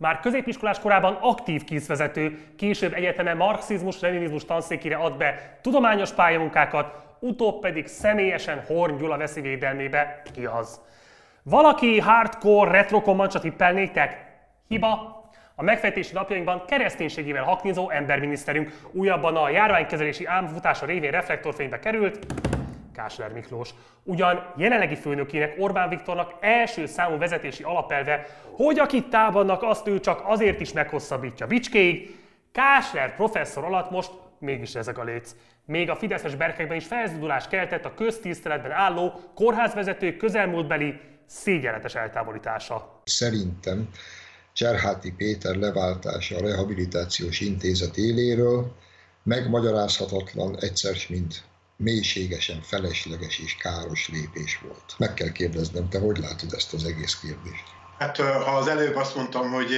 Már középiskolás korában aktív készvezető, később egyetemen marxizmus-leninizmus tanszékére ad be tudományos pályamunkákat, utóbb pedig személyesen Horn Gyula veszi védelmébe. Ki az? Valaki hardcore retrokon tippel néktek? Hiba, a megfejtési napjainkban kereszténységével haknizó emberminiszterünk újabban a járványkezelési álmfutása révén reflektorfénybe került, Kásler Miklós. Ugyan jelenlegi főnökének Orbán Viktornak első számú vezetési alapelve, hogy akit támadnak, azt ő csak azért is meghosszabbítja bicskéig, Kásler professzor alatt most mégis ezek a léc. Még a fideszes berkekben is felzúdulást keltett a köztiszteletben álló kórházvezetők közelmúltbeli szégyenletes eltávolítása. Szerintem Cserháti Péter leváltása a rehabilitációs intézet éléről megmagyarázhatatlan egyszer, mint mélységesen felesleges és káros lépés volt. Meg kell kérdeznem, te hogy látod ezt az egész kérdést? Hát ha az előbb azt mondtam, hogy,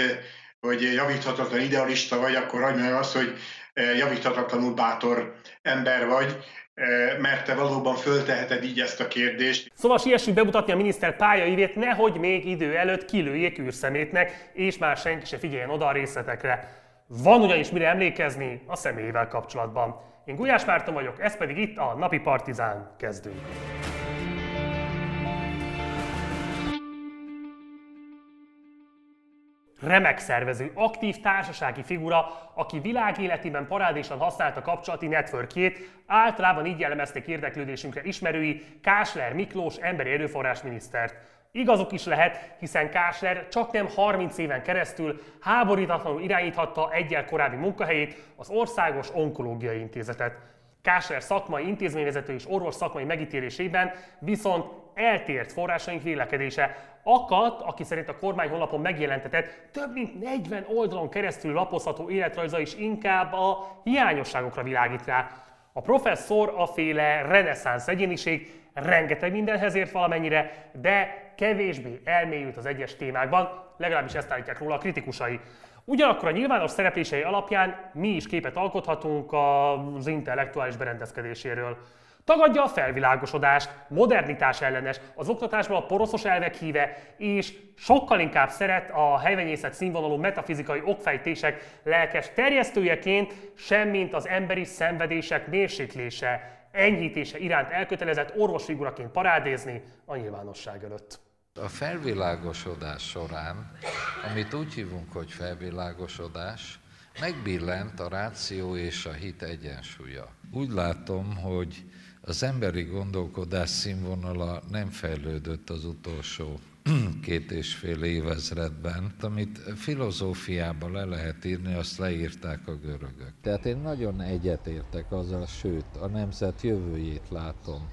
hogy javíthatatlan idealista vagy, akkor adj meg azt, hogy javíthatatlanul bátor ember vagy, mert te valóban fölteheted így ezt a kérdést. Szóval siessünk bemutatni a miniszter pályaivét, nehogy még idő előtt kilőjék űrszemétnek, és már senki se figyeljen oda a részletekre. Van ugyanis mire emlékezni a személyével kapcsolatban. Én Gulyás Márton vagyok, ez pedig itt a Napi Partizán. Kezdünk! remek szervező, aktív társasági figura, aki világéletében parádésan használta kapcsolati networkjét, általában így jellemezték érdeklődésünkre ismerői Kásler Miklós emberi erőforrás minisztert. Igazuk is lehet, hiszen Kásler csak nem 30 éven keresztül háborítatlanul irányíthatta egyel korábbi munkahelyét, az Országos Onkológiai Intézetet. Kásler szakmai intézményvezető és orvos szakmai megítélésében viszont eltért forrásaink vélekedése. Akadt, aki szerint a kormány honlapon megjelentetett, több mint 40 oldalon keresztül lapozható életrajza is inkább a hiányosságokra világít rá. A professzor a féle reneszánsz egyéniség, rengeteg mindenhez ért valamennyire, de kevésbé elmélyült az egyes témákban, legalábbis ezt állítják róla a kritikusai. Ugyanakkor a nyilvános szereplései alapján mi is képet alkothatunk az intellektuális berendezkedéséről. Tagadja a felvilágosodást, modernitás ellenes, az oktatásban a poroszos elvek híve, és sokkal inkább szeret a helyvenyészet színvonalú metafizikai okfejtések lelkes terjesztőjeként, semmint az emberi szenvedések mérséklése, enyhítése iránt elkötelezett orvosfiguraként parádézni a nyilvánosság előtt. A felvilágosodás során, amit úgy hívunk, hogy felvilágosodás, megbillent a ráció és a hit egyensúlya. Úgy látom, hogy az emberi gondolkodás színvonala nem fejlődött az utolsó két és fél évezredben. Amit filozófiában le lehet írni, azt leírták a görögök. Tehát én nagyon egyetértek azzal, sőt, a nemzet jövőjét látom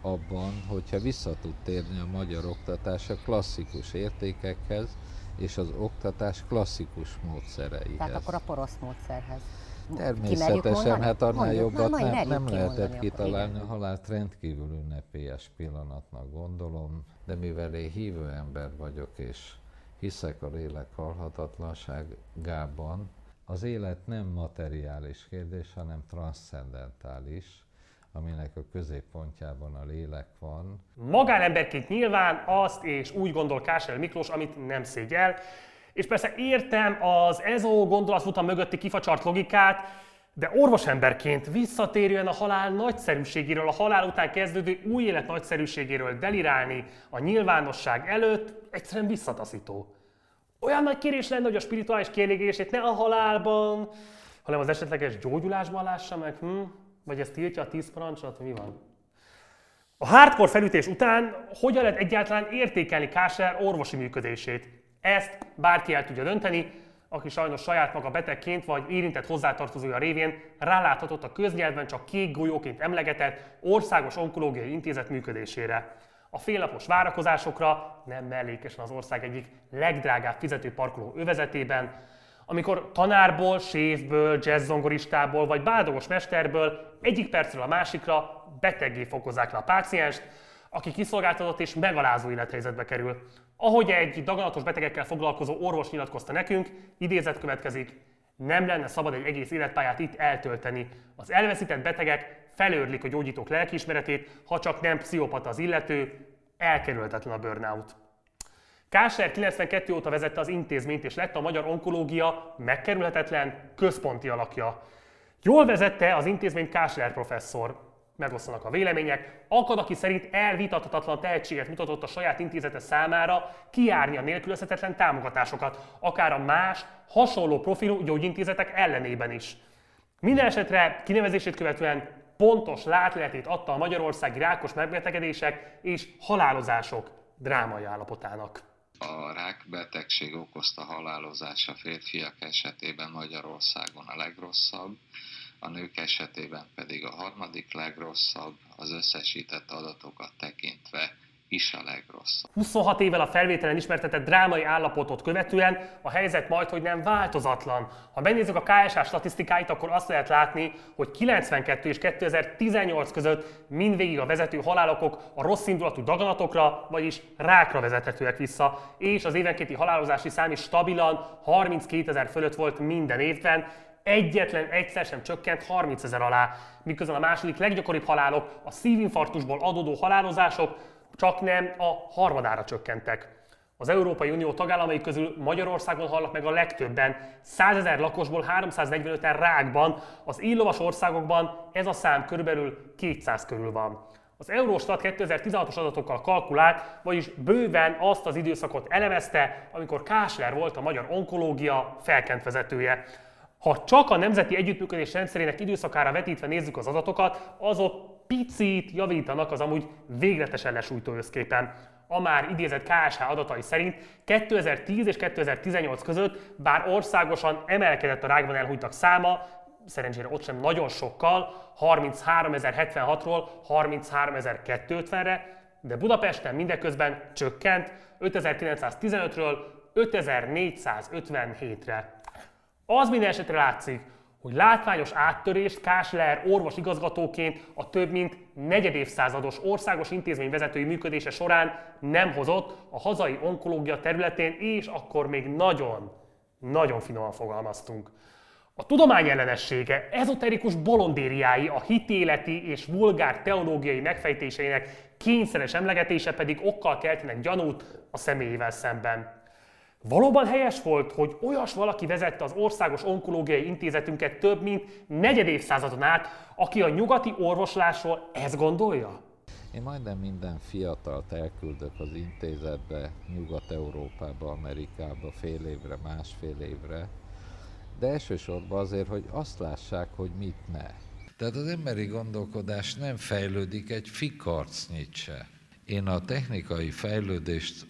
abban, hogyha vissza tud térni a magyar oktatás a klasszikus értékekhez, és az oktatás klasszikus módszereihez. Tehát akkor a porosz módszerhez. Természetesen, hát annál mondjuk, jobbat na, nem, nem lehetett kitalálni. A halált rendkívül ünnepélyes pillanatnak gondolom, de mivel én hívő ember vagyok, és hiszek a lélek halhatatlanságában, az élet nem materiális kérdés, hanem transzcendentális, aminek a középpontjában a lélek van. Magánemberként nyilván azt és úgy gondol Kásel Miklós, amit nem szégyel, és persze értem az EZO gondolatfutam mögötti kifacsart logikát, de orvosemberként visszatérően a halál nagyszerűségéről, a halál után kezdődő új élet nagyszerűségéről delirálni a nyilvánosság előtt egyszerűen visszataszító. Olyan nagy kérés lenne, hogy a spirituális kielégését ne a halálban, hanem az esetleges gyógyulásban lássa meg, hm? Vagy ez tiltja a tíz parancsot, mi van? A hardcore felütés után hogyan lehet egyáltalán értékelni Kásler orvosi működését? Ezt bárki el tudja dönteni, aki sajnos saját maga betegként vagy érintett hozzátartozója révén ráláthatott a köznyelven csak kék golyóként emlegetett Országos Onkológiai Intézet működésére. A félnapos várakozásokra nem mellékesen az ország egyik legdrágább fizetőparkoló övezetében, amikor tanárból, séfből, jazzzongoristából vagy bádogos mesterből egyik percről a másikra beteggé fokozzák le a pácienst, aki kiszolgáltatott és megalázó élethelyzetbe kerül. Ahogy egy daganatos betegekkel foglalkozó orvos nyilatkozta nekünk, idézet következik, nem lenne szabad egy egész életpályát itt eltölteni. Az elveszített betegek felőrlik a gyógyítók lelkiismeretét, ha csak nem pszichopata az illető, elkerülhetetlen a burnout. Kásler 92 óta vezette az intézményt, és lett a magyar onkológia megkerülhetetlen központi alakja. Jól vezette az intézményt Kásler professzor. Megosztanak a vélemények. Akad, aki szerint elvitathatatlan tehetséget mutatott a saját intézete számára kiárni a nélkülözhetetlen támogatásokat, akár a más, hasonló profilú gyógyintézetek ellenében is. Minden esetre kinevezését követően pontos látletét adta a magyarországi rákos megbetegedések és halálozások drámai állapotának. A rákbetegség okozta halálozás a férfiak esetében Magyarországon a legrosszabb, a nők esetében pedig a harmadik legrosszabb, az összesített adatokat tekintve is a legrosszabb. 26 évvel a felvételen ismertetett drámai állapotot követően a helyzet majd, hogy nem változatlan. Ha megnézzük a KSH statisztikáit, akkor azt lehet látni, hogy 92 és 2018 között mindvégig a vezető halálokok a rossz indulatú daganatokra, vagyis rákra vezethetőek vissza, és az évenkéti halálozási szám is stabilan 32 ezer fölött volt minden évben, egyetlen egyszer sem csökkent 30 ezer alá, miközben a második leggyakoribb halálok, a szívinfarktusból adódó halálozások csak nem a harmadára csökkentek. Az Európai Unió tagállamai közül Magyarországon halnak meg a legtöbben, 100 ezer lakosból 345-en rákban, az illovas országokban ez a szám körülbelül 200 körül van. Az Eurostat 2016-os adatokkal kalkulált, vagyis bőven azt az időszakot elemezte, amikor Kásler volt a magyar onkológia felkent vezetője. Ha csak a nemzeti együttműködés rendszerének időszakára vetítve nézzük az adatokat, azok picit javítanak az amúgy végletesen lesújtó összképen. A már idézett KSH adatai szerint 2010 és 2018 között, bár országosan emelkedett a rákban elhújtak száma, szerencsére ott sem nagyon sokkal, 33.076-ról 33.250-re, de Budapesten mindeközben csökkent 5915-ről 5457-re. Az minden esetre látszik, hogy látványos áttörést Kásler orvos igazgatóként a több mint negyedévszázados országos intézmény vezetői működése során nem hozott a hazai onkológia területén, és akkor még nagyon, nagyon finoman fogalmaztunk. A tudomány ellenessége, ezoterikus bolondériái, a hitéleti és vulgár teológiai megfejtéseinek kényszeres emlegetése pedig okkal keltenek gyanút a személyével szemben. Valóban helyes volt, hogy olyas valaki vezette az Országos Onkológiai Intézetünket több mint negyed évszázadon át, aki a nyugati orvoslásról ezt gondolja? Én majdnem minden fiatalt elküldök az intézetbe, Nyugat-Európába, Amerikába fél évre, másfél évre, de elsősorban azért, hogy azt lássák, hogy mit ne. Tehát az emberi gondolkodás nem fejlődik egy fikarcnyit se. Én a technikai fejlődést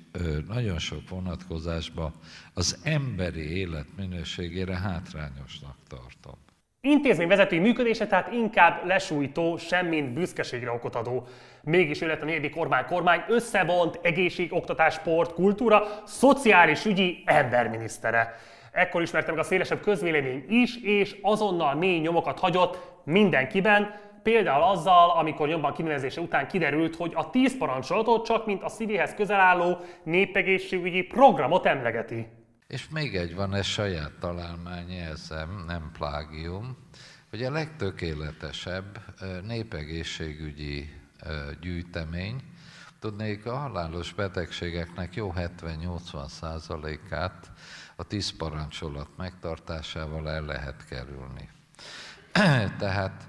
nagyon sok vonatkozásban az emberi élet minőségére hátrányosnak tartom. Intézményvezetői működése tehát inkább lesújtó, semmint büszkeségre okot adó. Mégis ő lett a negyedik Orbán kormány összevont egészség, oktatás, sport, kultúra, szociális ügyi emberminisztere. Ekkor ismerte meg a szélesebb közvélemény is, és azonnal mély nyomokat hagyott mindenkiben, Például azzal, amikor nyomban kinevezése után kiderült, hogy a 10 parancsolatot csak mint a szívéhez közel álló népegészségügyi programot emlegeti. És még egy van, ez saját találmányjelzem, nem plágium, hogy a legtökéletesebb népegészségügyi gyűjtemény, tudnék a halálos betegségeknek jó 70-80 százalékát a tíz parancsolat megtartásával el lehet kerülni. Tehát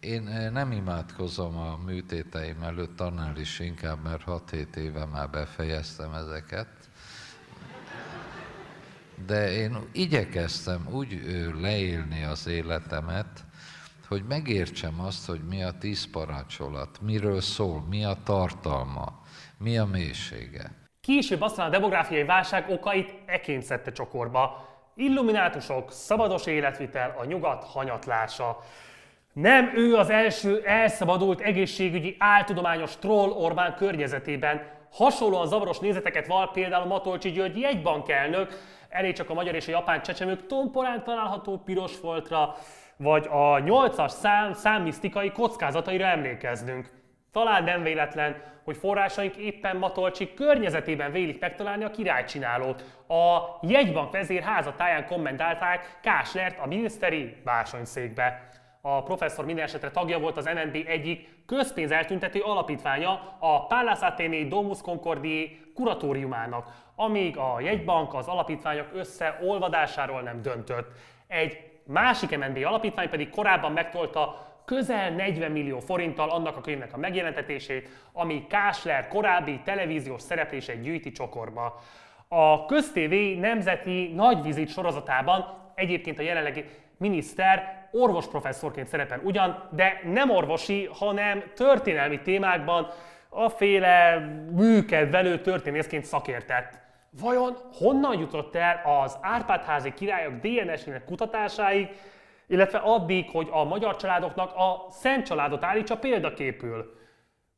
én eh, nem imádkozom a műtéteim előtt, annál is inkább, mert 6-7 éve már befejeztem ezeket. De én igyekeztem úgy leélni az életemet, hogy megértsem azt, hogy mi a tíz parancsolat, miről szól, mi a tartalma, mi a mélysége. Később aztán a demográfiai válság okait eként szedte csokorba. Illuminátusok, szabados életvitel, a nyugat hanyatlása. Nem ő az első elszabadult egészségügyi áltudományos troll Orbán környezetében. Hasonlóan zavaros nézeteket val például Matolcsi György jegybankelnök, elég csak a magyar és a japán csecsemők tomporán található piros foltra, vagy a nyolcas szám számmisztikai kockázataira emlékeznünk. Talán nem véletlen, hogy forrásaink éppen Matolcsi környezetében vélik megtalálni a királycsinálót. A jegybank vezér házatáján kommentálták Káslert a miniszteri bársonyszékbe. A professzor minden esetre tagja volt az MNB egyik közpénz eltüntető alapítványa, a Pallas Athéni Domus Concordii kuratóriumának, amíg a jegybank az alapítványok összeolvadásáról nem döntött. Egy másik MNB alapítvány pedig korábban megtolta közel 40 millió forinttal annak a könyvnek a megjelentetését, ami Kásler korábbi televíziós szerepléseit gyűjti csokorba. A köztévé nemzeti nagyvizit sorozatában egyébként a jelenlegi miniszter orvosprofesszorként szerepel ugyan, de nem orvosi, hanem történelmi témákban a féle műkedvelő történészként szakértett. Vajon honnan jutott el az Árpádházi királyok DNS-ének kutatásáig, illetve addig, hogy a magyar családoknak a Szent családot állítsa példaképül?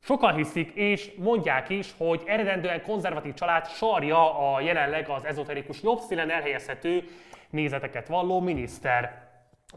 Sokan hiszik és mondják is, hogy eredendően konzervatív család sarja a jelenleg az ezoterikus jobb színen elhelyezhető nézeteket valló miniszter.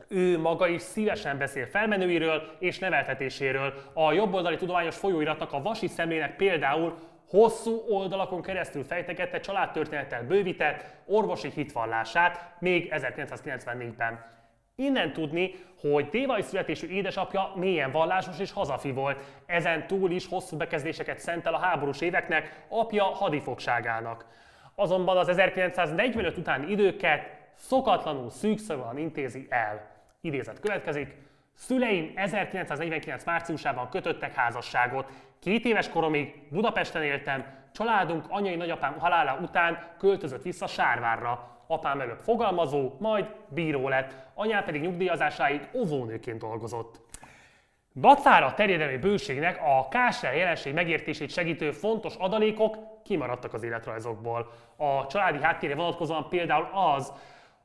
Ő maga is szívesen beszél felmenőiről és neveltetéséről. A jobboldali tudományos folyóiratnak a Vasi szemlének például hosszú oldalakon keresztül fejtegette családtörténettel bővített orvosi hitvallását még 1994-ben. Innen tudni, hogy tévai születésű édesapja mélyen vallásos és hazafi volt. Ezen túl is hosszú bekezdéseket szentel a háborús éveknek, apja hadifogságának. Azonban az 1945 utáni időket szokatlanul szűkszavúan intézi el. Idézet következik. Szüleim 1949. márciusában kötöttek házasságot. Két éves koromig Budapesten éltem, családunk anyai nagyapám halála után költözött vissza Sárvárra. Apám előbb fogalmazó, majd bíró lett, anyám pedig nyugdíjazásáig óvónőként dolgozott. Dacára terjedelmi bőségnek a kásár jelenség megértését segítő fontos adalékok kimaradtak az életrajzokból. A családi háttérre vonatkozóan például az,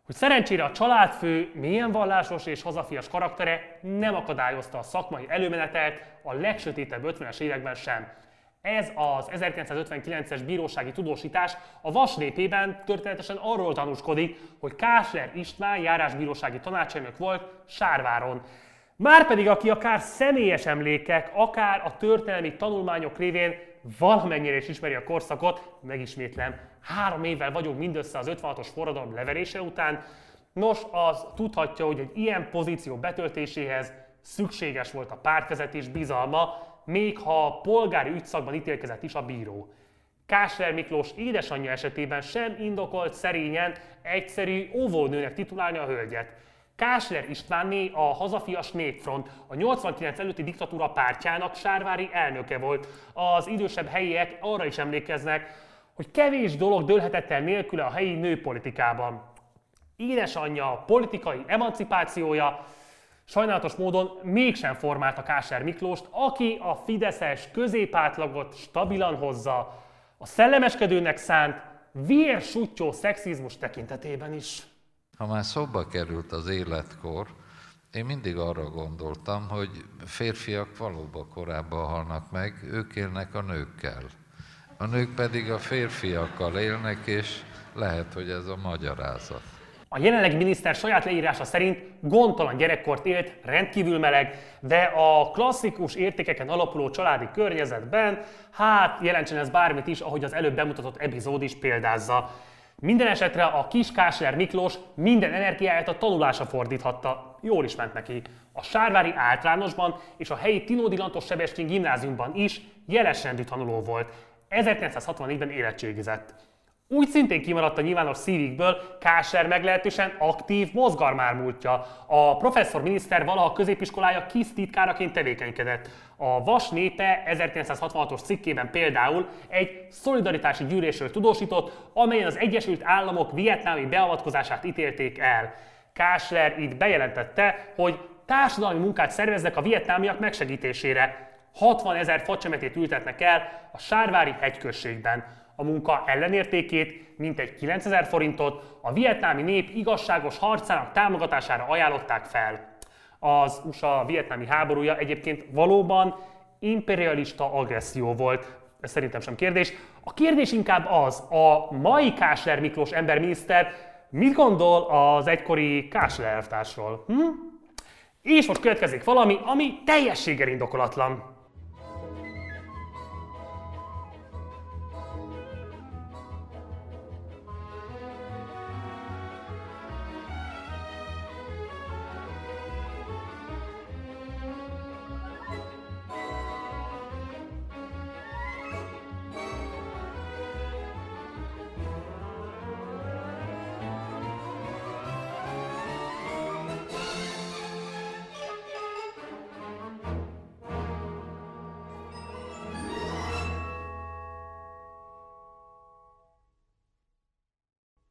hogy szerencsére a családfő milyen vallásos és hazafias karaktere nem akadályozta a szakmai előmenetet a legsötétebb 50-es években sem. Ez az 1959-es bírósági tudósítás a Vas népében történetesen arról tanúskodik, hogy Kásler István járásbírósági tanácselnök volt Sárváron. Márpedig aki akár személyes emlékek, akár a történelmi tanulmányok révén valamennyire is ismeri a korszakot, megismétlem, három évvel vagyunk mindössze az 56-os forradalom leverése után, nos, az tudhatja, hogy egy ilyen pozíció betöltéséhez szükséges volt a pártvezetés bizalma, még ha polgári ügyszakban ítélkezett is a bíró. Kásler Miklós édesanyja esetében sem indokolt szerényen egyszerű óvónőnek titulálni a hölgyet. Kásler Istvánné a Hazafias Népfront, a 89 előtti diktatúra pártjának sárvári elnöke volt. Az idősebb helyiek arra is emlékeznek, hogy kevés dolog dőlhetett el nélküle a helyi nőpolitikában. Édesanyja politikai emancipációja sajnálatos módon mégsem formálta Kásár Miklóst, aki a fideszes középátlagot stabilan hozza, a szellemeskedőnek szánt vérsuttyó szexizmus tekintetében is. Ha már szóba került az életkor, én mindig arra gondoltam, hogy férfiak valóban korábban halnak meg, ők élnek a nőkkel. A nők pedig a férfiakkal élnek, és lehet, hogy ez a magyarázat. A jelenlegi miniszter saját leírása szerint gondtalan gyerekkort élt, rendkívül meleg, de a klasszikus értékeken alapuló családi környezetben, hát jelentsen ez bármit is, ahogy az előbb bemutatott epizód is példázza. Minden esetre a kis Kásler Miklós minden energiáját a tanulásra fordíthatta. Jól is ment neki. A Sárvári általánosban és a helyi Tinódi Lantos Sebestyén gimnáziumban is jeles rendű tanuló volt. 1964-ben érettségizett. Úgy szintén kimaradt a nyilvános szívikből Kásler meglehetősen aktív mozgalmármúltja. A professzor miniszter valaha középiskolája kis titkáraként tevékenykedett. A Vas népe 1966-os cikkében például egy szolidaritási gyűlésről tudósított, amelyen az Egyesült Államok vietnámi beavatkozását ítélték el. Kásler itt bejelentette, hogy társadalmi munkát szerveznek a vietnámiak megsegítésére. 60 ezer facsemetét ültetnek el a Sárvári hegyközségben a munka ellenértékét, mintegy 9000 forintot a vietnámi nép igazságos harcának támogatására ajánlották fel. Az USA-vietnámi háborúja egyébként valóban imperialista agresszió volt, ez szerintem sem kérdés. A kérdés inkább az, a mai Kásler Miklós emberminiszter mit gondol az egykori Kásler elvtársról? Hm? És most következik valami, ami teljességgel indokolatlan.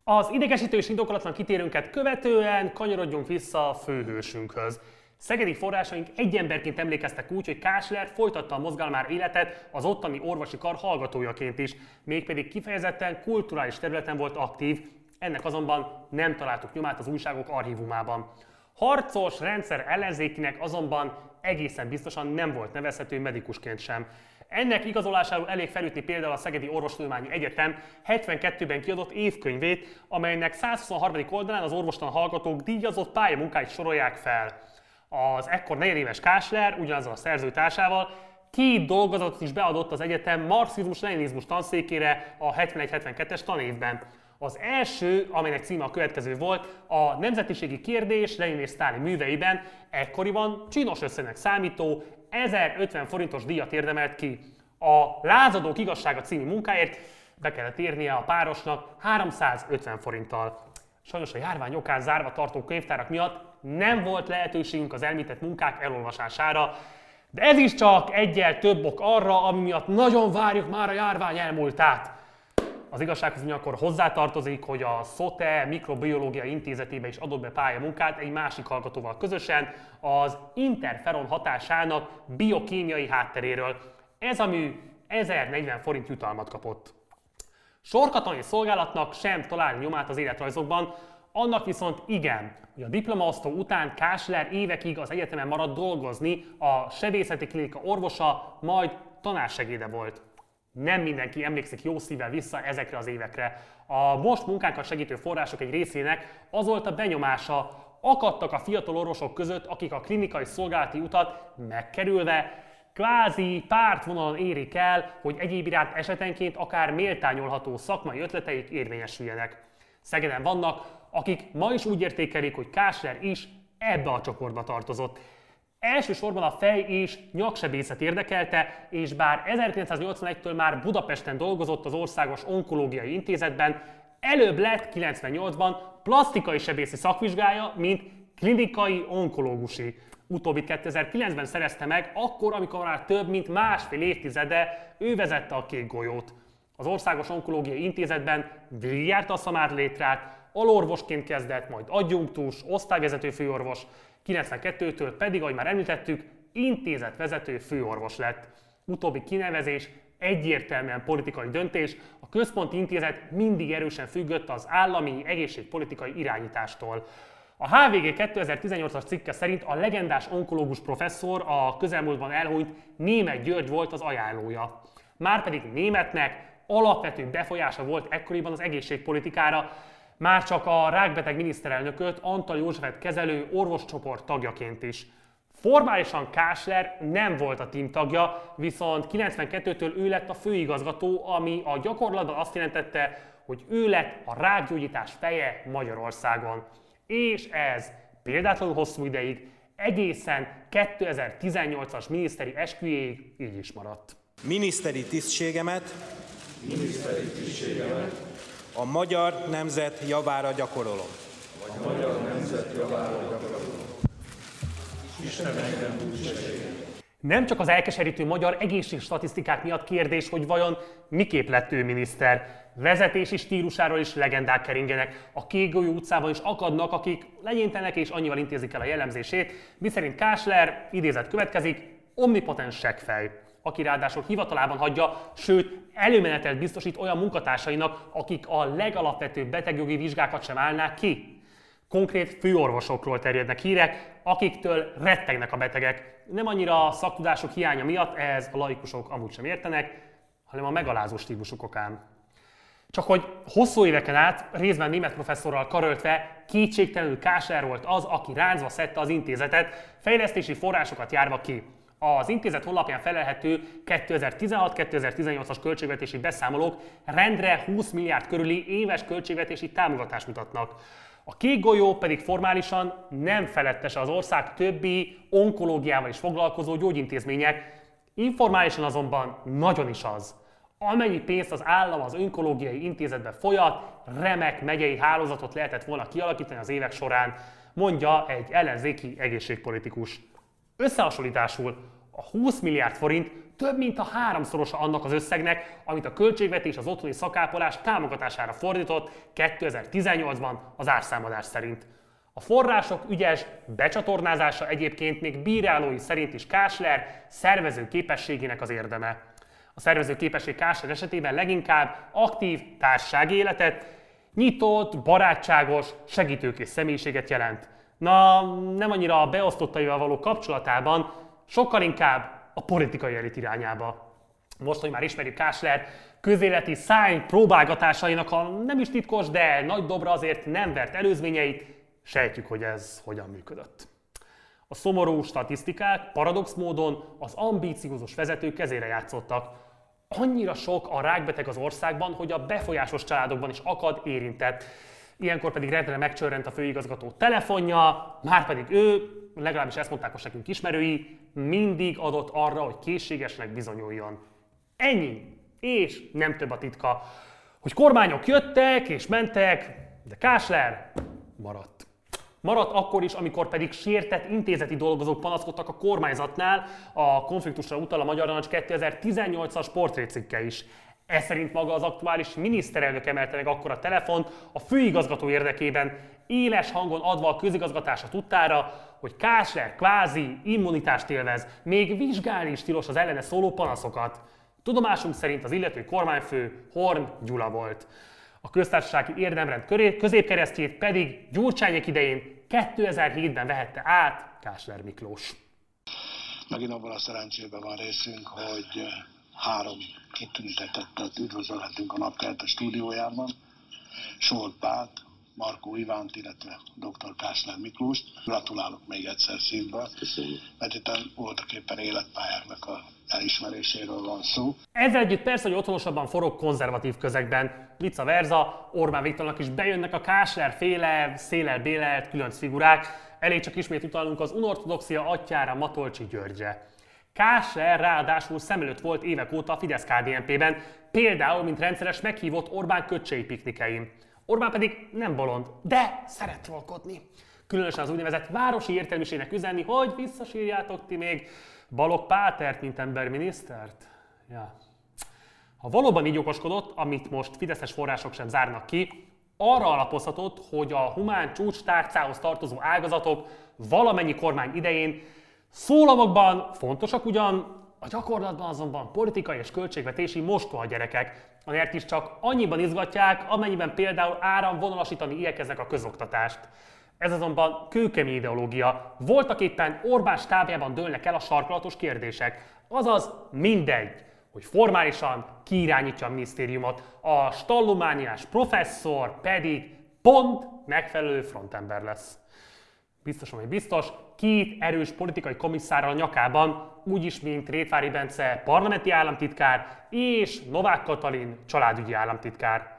Az idegesítő és indokolatlan kitérőnket követően kanyarodjunk vissza a főhősünkhöz. Szegedi forrásaink egy emberként emlékeztek úgy, hogy Kásler folytatta a mozgalmár életet az ottani orvosi kar hallgatójaként is, mégpedig kifejezetten kulturális területen volt aktív, ennek azonban nem találtuk nyomát az újságok archívumában. Harcos rendszer ellenzékinek azonban egészen biztosan nem volt nevezhető medikusként sem. Ennek igazolásáról elég felütni például a Szegedi Orvostudományi Egyetem 72-ben kiadott évkönyvét, amelynek 123. oldalán az orvostan hallgatók díjazott pályamunkáit sorolják fel. Az ekkor negyedéves Kásler, ugyanazzal a szerzőtársával, két dolgozatot is beadott az egyetem marxizmus-leninizmus tanszékére a 71-72-es tanévben. Az első, amelynek címe a következő volt, a nemzetiségi kérdés Lenin és Sztálin műveiben ekkoriban csinos összegnek számító 1050 forintos díjat érdemelt ki. A Lázadók igazsága című munkáért be kellett érnie a párosnak 350 forinttal. Sajnos a járvány okán zárva tartó könyvtárak miatt nem volt lehetőségünk az elmített munkák elolvasására, de ez is csak egyel több ok arra, ami miatt nagyon várjuk már a járvány elmúltát. Az igazsághoz akkor hozzátartozik, hogy a SOTE Mikrobiológia Intézetébe is adott be pályamunkát egy másik hallgatóval közösen az interferon hatásának biokémiai hátteréről. Ez a mű 1040 forint jutalmat kapott. Sorkatonai szolgálatnak sem találni nyomát az életrajzokban, annak viszont igen, hogy a diplomaosztó után Kásler évekig az egyetemen maradt dolgozni, a sebészeti klinika orvosa, majd tanársegéde volt nem mindenki emlékszik jó szívvel vissza ezekre az évekre. A most munkánkat segítő források egy részének az volt a benyomása, akadtak a fiatal orvosok között, akik a klinikai szolgálati utat megkerülve kvázi pártvonalon érik el, hogy egyéb iránt esetenként akár méltányolható szakmai ötleteik érvényesüljenek. Szegeden vannak, akik ma is úgy értékelik, hogy Kásler is ebbe a csoportba tartozott. Elsősorban a fej és nyaksebészet érdekelte, és bár 1981-től már Budapesten dolgozott az Országos Onkológiai Intézetben, előbb lett 98-ban plastikai sebészi szakvizsgája, mint klinikai onkológusi. Utóbbi 2009-ben szerezte meg, akkor, amikor már több mint másfél évtizede ő vezette a kék golyót. Az Országos Onkológiai Intézetben végigjárta a szamár létrát, alorvosként kezdett, majd adjunktus, osztályvezető főorvos, 92-től pedig, ahogy már említettük, intézetvezető főorvos lett. Utóbbi kinevezés egyértelműen politikai döntés, a központi intézet mindig erősen függött az állami egészségpolitikai irányítástól. A HVG 2018-as cikke szerint a legendás onkológus professzor a közelmúltban elhunyt Német György volt az ajánlója. Márpedig Németnek alapvető befolyása volt ekkoriban az egészségpolitikára, már csak a rákbeteg miniszterelnököt Antal Józsefet kezelő orvoscsoport tagjaként is. Formálisan Kásler nem volt a tím tagja, viszont 92-től ő lett a főigazgató, ami a gyakorlatban azt jelentette, hogy ő lett a rákgyógyítás feje Magyarországon. És ez példátlanul hosszú ideig, egészen 2018-as miniszteri esküjéig így is maradt. Miniszteri tisztségemet, miniszteri tisztségemet a magyar nemzet javára gyakorolom. A magyar nemzet javára gyakorolom. Isten engem nem csak az elkeserítő magyar statisztikák miatt kérdés, hogy vajon miképp lett ő miniszter. Vezetési stílusáról is legendák keringenek. A Kégolyó utcában is akadnak, akik legyintenek és annyival intézik el a jellemzését, miszerint Kásler, idézet következik, omnipotens seggfej aki ráadásul hivatalában hagyja, sőt előmenetelt biztosít olyan munkatársainak, akik a legalapvetőbb betegjogi vizsgákat sem állnák ki. Konkrét főorvosokról terjednek hírek, akiktől rettegnek a betegek. Nem annyira a szaktudások hiánya miatt, ez a laikusok amúgy sem értenek, hanem a megalázó stílusuk okán. Csak hogy hosszú éveken át, részben német professzorral karöltve, kétségtelenül Kásler volt az, aki ráncba szedte az intézetet, fejlesztési forrásokat járva ki. Az intézet honlapján felelhető 2016-2018-as költségvetési beszámolók rendre 20 milliárd körüli éves költségvetési támogatást mutatnak. A kék golyó pedig formálisan nem felettes az ország többi onkológiával is foglalkozó gyógyintézmények, informálisan azonban nagyon is az. Amennyi pénzt az állam az onkológiai intézetbe folyat, remek megyei hálózatot lehetett volna kialakítani az évek során, mondja egy ellenzéki egészségpolitikus. Összehasonlításul a 20 milliárd forint több mint a háromszorosa annak az összegnek, amit a költségvetés az otthoni szakápolás támogatására fordított 2018-ban az árszámadás szerint. A források ügyes becsatornázása egyébként még bírálói szerint is Kásler szervező képességének az érdeme. A szervező képesség Kásler esetében leginkább aktív társasági életet, nyitott, barátságos, segítőkész személyiséget jelent. Na, nem annyira a beosztottaival való kapcsolatában, sokkal inkább a politikai elit irányába. Most, hogy már ismerjük Kásler közéleti szány próbálgatásainak a nem is titkos, de nagy dobra azért nem vert előzményeit, sejtjük, hogy ez hogyan működött. A szomorú statisztikák paradox módon az ambíciózus vezetők kezére játszottak. Annyira sok a rákbeteg az országban, hogy a befolyásos családokban is akad érintett. Ilyenkor pedig rendben megcsörrent a főigazgató telefonja, már pedig ő, legalábbis ezt mondták a nekünk ismerői, mindig adott arra, hogy készségesnek bizonyuljon. Ennyi. És nem több a titka, hogy kormányok jöttek és mentek, de Kásler maradt. Maradt akkor is, amikor pedig sértett intézeti dolgozók panaszkodtak a kormányzatnál, a konfliktusra utal a Magyar Narancs 2018-as portrécikke is. Ez szerint maga az aktuális miniszterelnök emelte meg akkor a telefont a főigazgató érdekében, éles hangon adva a közigazgatása tudtára, hogy Kásler kvázi immunitást élvez, még vizsgálni is tilos az ellene szóló panaszokat. Tudomásunk szerint az illető kormányfő Horn Gyula volt. A köztársasági érdemrend középkeresztjét pedig Gyurcsányék idején 2007-ben vehette át Kásler Miklós. Megint abban a szerencsében van részünk, hogy három kitüntetettet üdvözölhetünk a napkelt a stúdiójában. Solt Pát, Markó Ivánt, illetve dr. Kásler Miklós. Gratulálok még egyszer szívből, mert itt voltak éppen életpályáknak a elismeréséről van szó. Ezzel együtt persze, hogy otthonosabban forog konzervatív közegben. Vice versa, Orbán Viktornak is bejönnek a Kásler féle, szélel bélelt különc figurák. Elég csak ismét utalnunk az unortodoxia atyára Matolcsi Györgye. Kásler ráadásul szem előtt volt évek óta a fidesz KDNP-ben, például, mint rendszeres meghívott Orbán köcsei piknikein. Orbán pedig nem bolond, de szeret trollkodni. Különösen az úgynevezett városi értelmisének üzenni, hogy visszasírjátok ti még Balog Pátert, mint emberminisztert. Ja. Ha valóban így okoskodott, amit most fideszes források sem zárnak ki, arra alapozhatott, hogy a humán csúcs tárcához tartozó ágazatok valamennyi kormány idején szólamokban fontosak ugyan, a gyakorlatban azonban politikai és költségvetési mostoha gyerekek, amelyek is csak annyiban izgatják, amennyiben például áramvonalasítani igyekeznek a közoktatást. Ez azonban kőkemény ideológia. Voltak éppen Orbán stábjában dőlnek el a sarkalatos kérdések. Azaz mindegy, hogy formálisan kiirányítja a minisztériumot, a stallumániás professzor pedig pont megfelelő frontember lesz. Biztos, hogy biztos, két erős politikai komisszárral a nyakában, úgyis, mint Rétvári Bence parlamenti államtitkár és Novák Katalin családügyi államtitkár.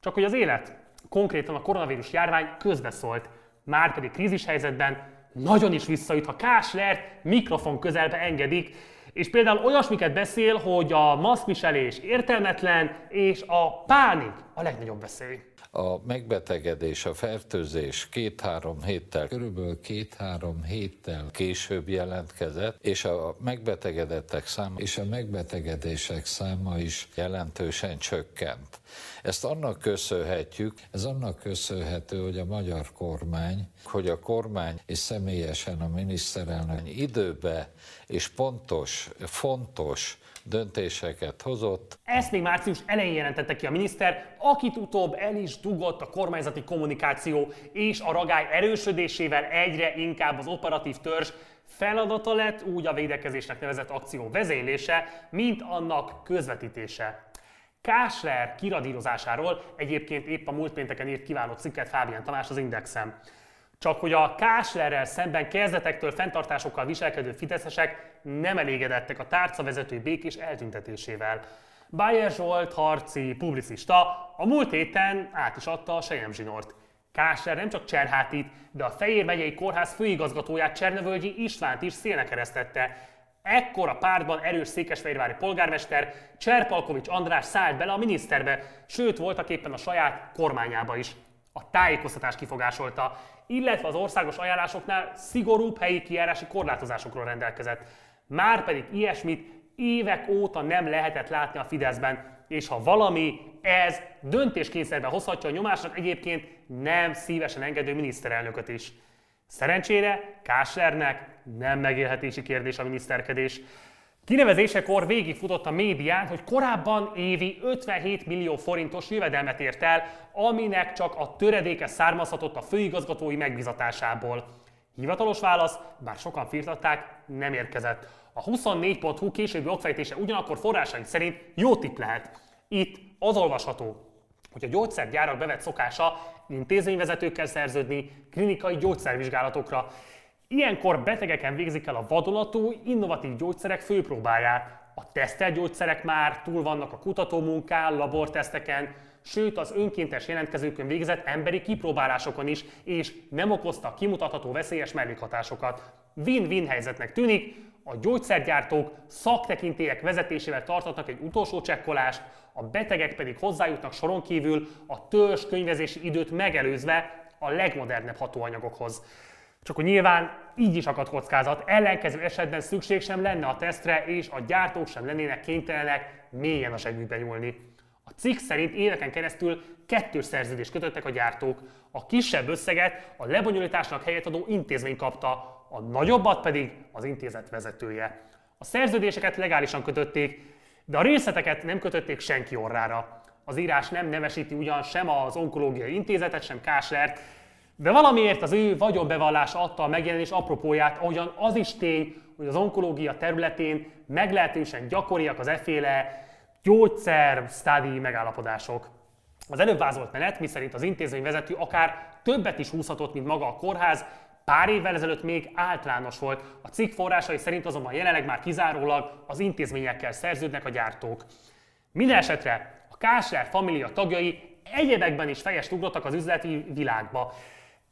Csak hogy az élet, konkrétan a koronavírus járvány közbeszólt, már pedig krízishelyzetben nagyon is visszajut, ha Káslert mikrofon közelbe engedik, és például olyasmiket beszél, hogy a maszkviselés értelmetlen, és a pánik a legnagyobb veszély a megbetegedés, a fertőzés két-három héttel, körülbelül két-három héttel később jelentkezett, és a megbetegedettek száma és a megbetegedések száma is jelentősen csökkent. Ezt annak köszönhetjük, ez annak köszönhető, hogy a magyar kormány, hogy a kormány és személyesen a miniszterelnök időbe és pontos, fontos döntéseket hozott. Ezt még március elején jelentette ki a miniszter, akit utóbb el is dugott a kormányzati kommunikáció, és a ragály erősödésével egyre inkább az operatív törzs feladata lett úgy a védekezésnek nevezett akció vezénylése, mint annak közvetítése. Kásler kiradírozásáról egyébként épp a múlt pénteken írt kiváló cikket Fábián Tamás az Indexem. Csak hogy a Káslerrel szemben kezdetektől fenntartásokkal viselkedő fideszesek nem elégedettek a tárcavezető békés eltüntetésével. Bayer Zsolt, harci publicista a múlt héten át is adta a Sejem zsinort. Kásler nem csak Cserhátit, de a Fejér megyei kórház főigazgatóját Csernövölgyi Istvánt is szélne keresztette. Ekkor a pártban erős székesfehérvári polgármester Cserpalkovics András szállt bele a miniszterbe, sőt voltak éppen a saját kormányába is. A tájékoztatás kifogásolta, illetve az országos ajánlásoknál szigorúbb helyi kijárási korlátozásokról rendelkezett. Már pedig ilyesmit évek óta nem lehetett látni a Fideszben, és ha valami, ez döntéskényszerben hozhatja a nyomásnak egyébként nem szívesen engedő miniszterelnököt is. Szerencsére Káslernek nem megélhetési kérdés a miniszterkedés. Kinevezésekor végigfutott a médián, hogy korábban évi 57 millió forintos jövedelmet ért el, aminek csak a töredéke származhatott a főigazgatói megbizatásából. Hivatalos válasz, bár sokan firtatták, nem érkezett. A 24.hu későbbi okfejtése ugyanakkor forrásai szerint jó tipp lehet. Itt az olvasható, hogy a gyógyszergyárak bevett szokása intézményvezetőkkel szerződni klinikai gyógyszervizsgálatokra. Ilyenkor betegeken végzik el a vadonatú, innovatív gyógyszerek főpróbáját. A tesztelt gyógyszerek már túl vannak a kutatómunkán, laborteszteken, sőt az önkéntes jelentkezőkön végzett emberi kipróbálásokon is, és nem okozta kimutatható veszélyes mellékhatásokat. Win-win helyzetnek tűnik, a gyógyszergyártók szaktekintélyek vezetésével tartatnak egy utolsó csekkolást, a betegek pedig hozzájutnak soron kívül a törzs könyvezési időt megelőzve a legmodernebb hatóanyagokhoz. Csak hogy nyilván így is akad kockázat, ellenkező esetben szükség sem lenne a tesztre, és a gyártók sem lennének kénytelenek mélyen a zsebükbe nyúlni. A cikk szerint éveken keresztül kettős szerződést kötöttek a gyártók. A kisebb összeget a lebonyolításnak helyet adó intézmény kapta, a nagyobbat pedig az intézet vezetője. A szerződéseket legálisan kötötték, de a részleteket nem kötötték senki orrára. Az írás nem nevesíti ugyan sem az onkológiai intézetet, sem Káslert, de valamiért az ő vagyonbevallása adta a megjelenés apropóját, ahogyan az is tény, hogy az onkológia területén meglehetősen gyakoriak az efféle gyógyszer stádi megállapodások. Az előbb vázolt menet, miszerint az intézmény vezető akár többet is húzhatott, mint maga a kórház, Pár évvel ezelőtt még általános volt, a cikk forrásai szerint azonban jelenleg már kizárólag az intézményekkel szerződnek a gyártók. Minden esetre a Kásler família tagjai egyebekben is fejest ugrottak az üzleti világba.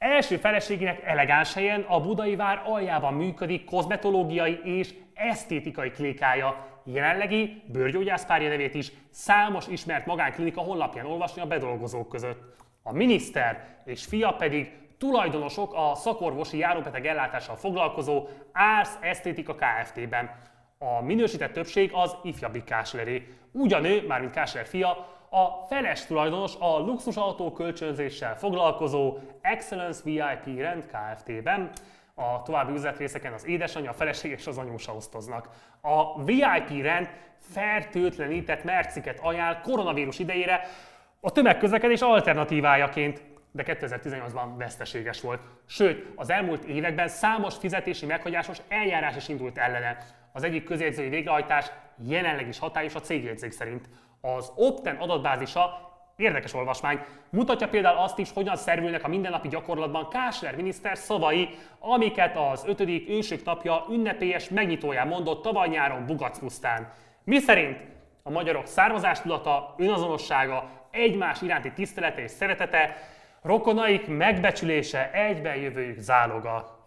Első feleségének elegáns helyen a Budai vár aljában működik kozmetológiai és esztétikai klikája. Jelenlegi bőrgyógyászpárja nevét is számos ismert magánklinika honlapján olvasni a bedolgozók között. A miniszter és fia pedig tulajdonosok a szakorvosi járóbeteg ellátással foglalkozó Ars Esztétika Kft-ben. A minősített többség az ifjabbi Kásleré. Úgy a nő, mármint Kásler fia, a feles tulajdonos a luxusautó kölcsönzéssel foglalkozó Excellence VIP Rent Kft-ben. A további üzletrészeken az édesanyja, a feleség és az anyósa osztoznak. A VIP Rent fertőtlenített merciket ajánl koronavírus idejére a tömegközlekedés alternatívájaként de 2018-ban veszteséges volt. Sőt, az elmúlt években számos fizetési meghagyásos eljárás is indult ellene. Az egyik közjegyzői végrehajtás jelenleg is hatályos a cégjegyzék szerint. Az Opten adatbázisa Érdekes olvasmány. Mutatja például azt is, hogyan szervülnek a mindennapi gyakorlatban Kásler miniszter szavai, amiket az 5. ősök napja ünnepélyes megnyitóján mondott tavaly nyáron Bugacpusztán. Mi szerint a magyarok származástudata, önazonossága, egymás iránti tisztelete és szeretete Rokonaik megbecsülése egyben jövőjük záloga.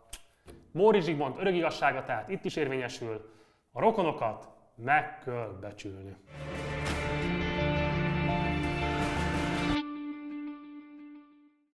Móri Zsigmond örök tehát itt is érvényesül, a rokonokat meg kell becsülni.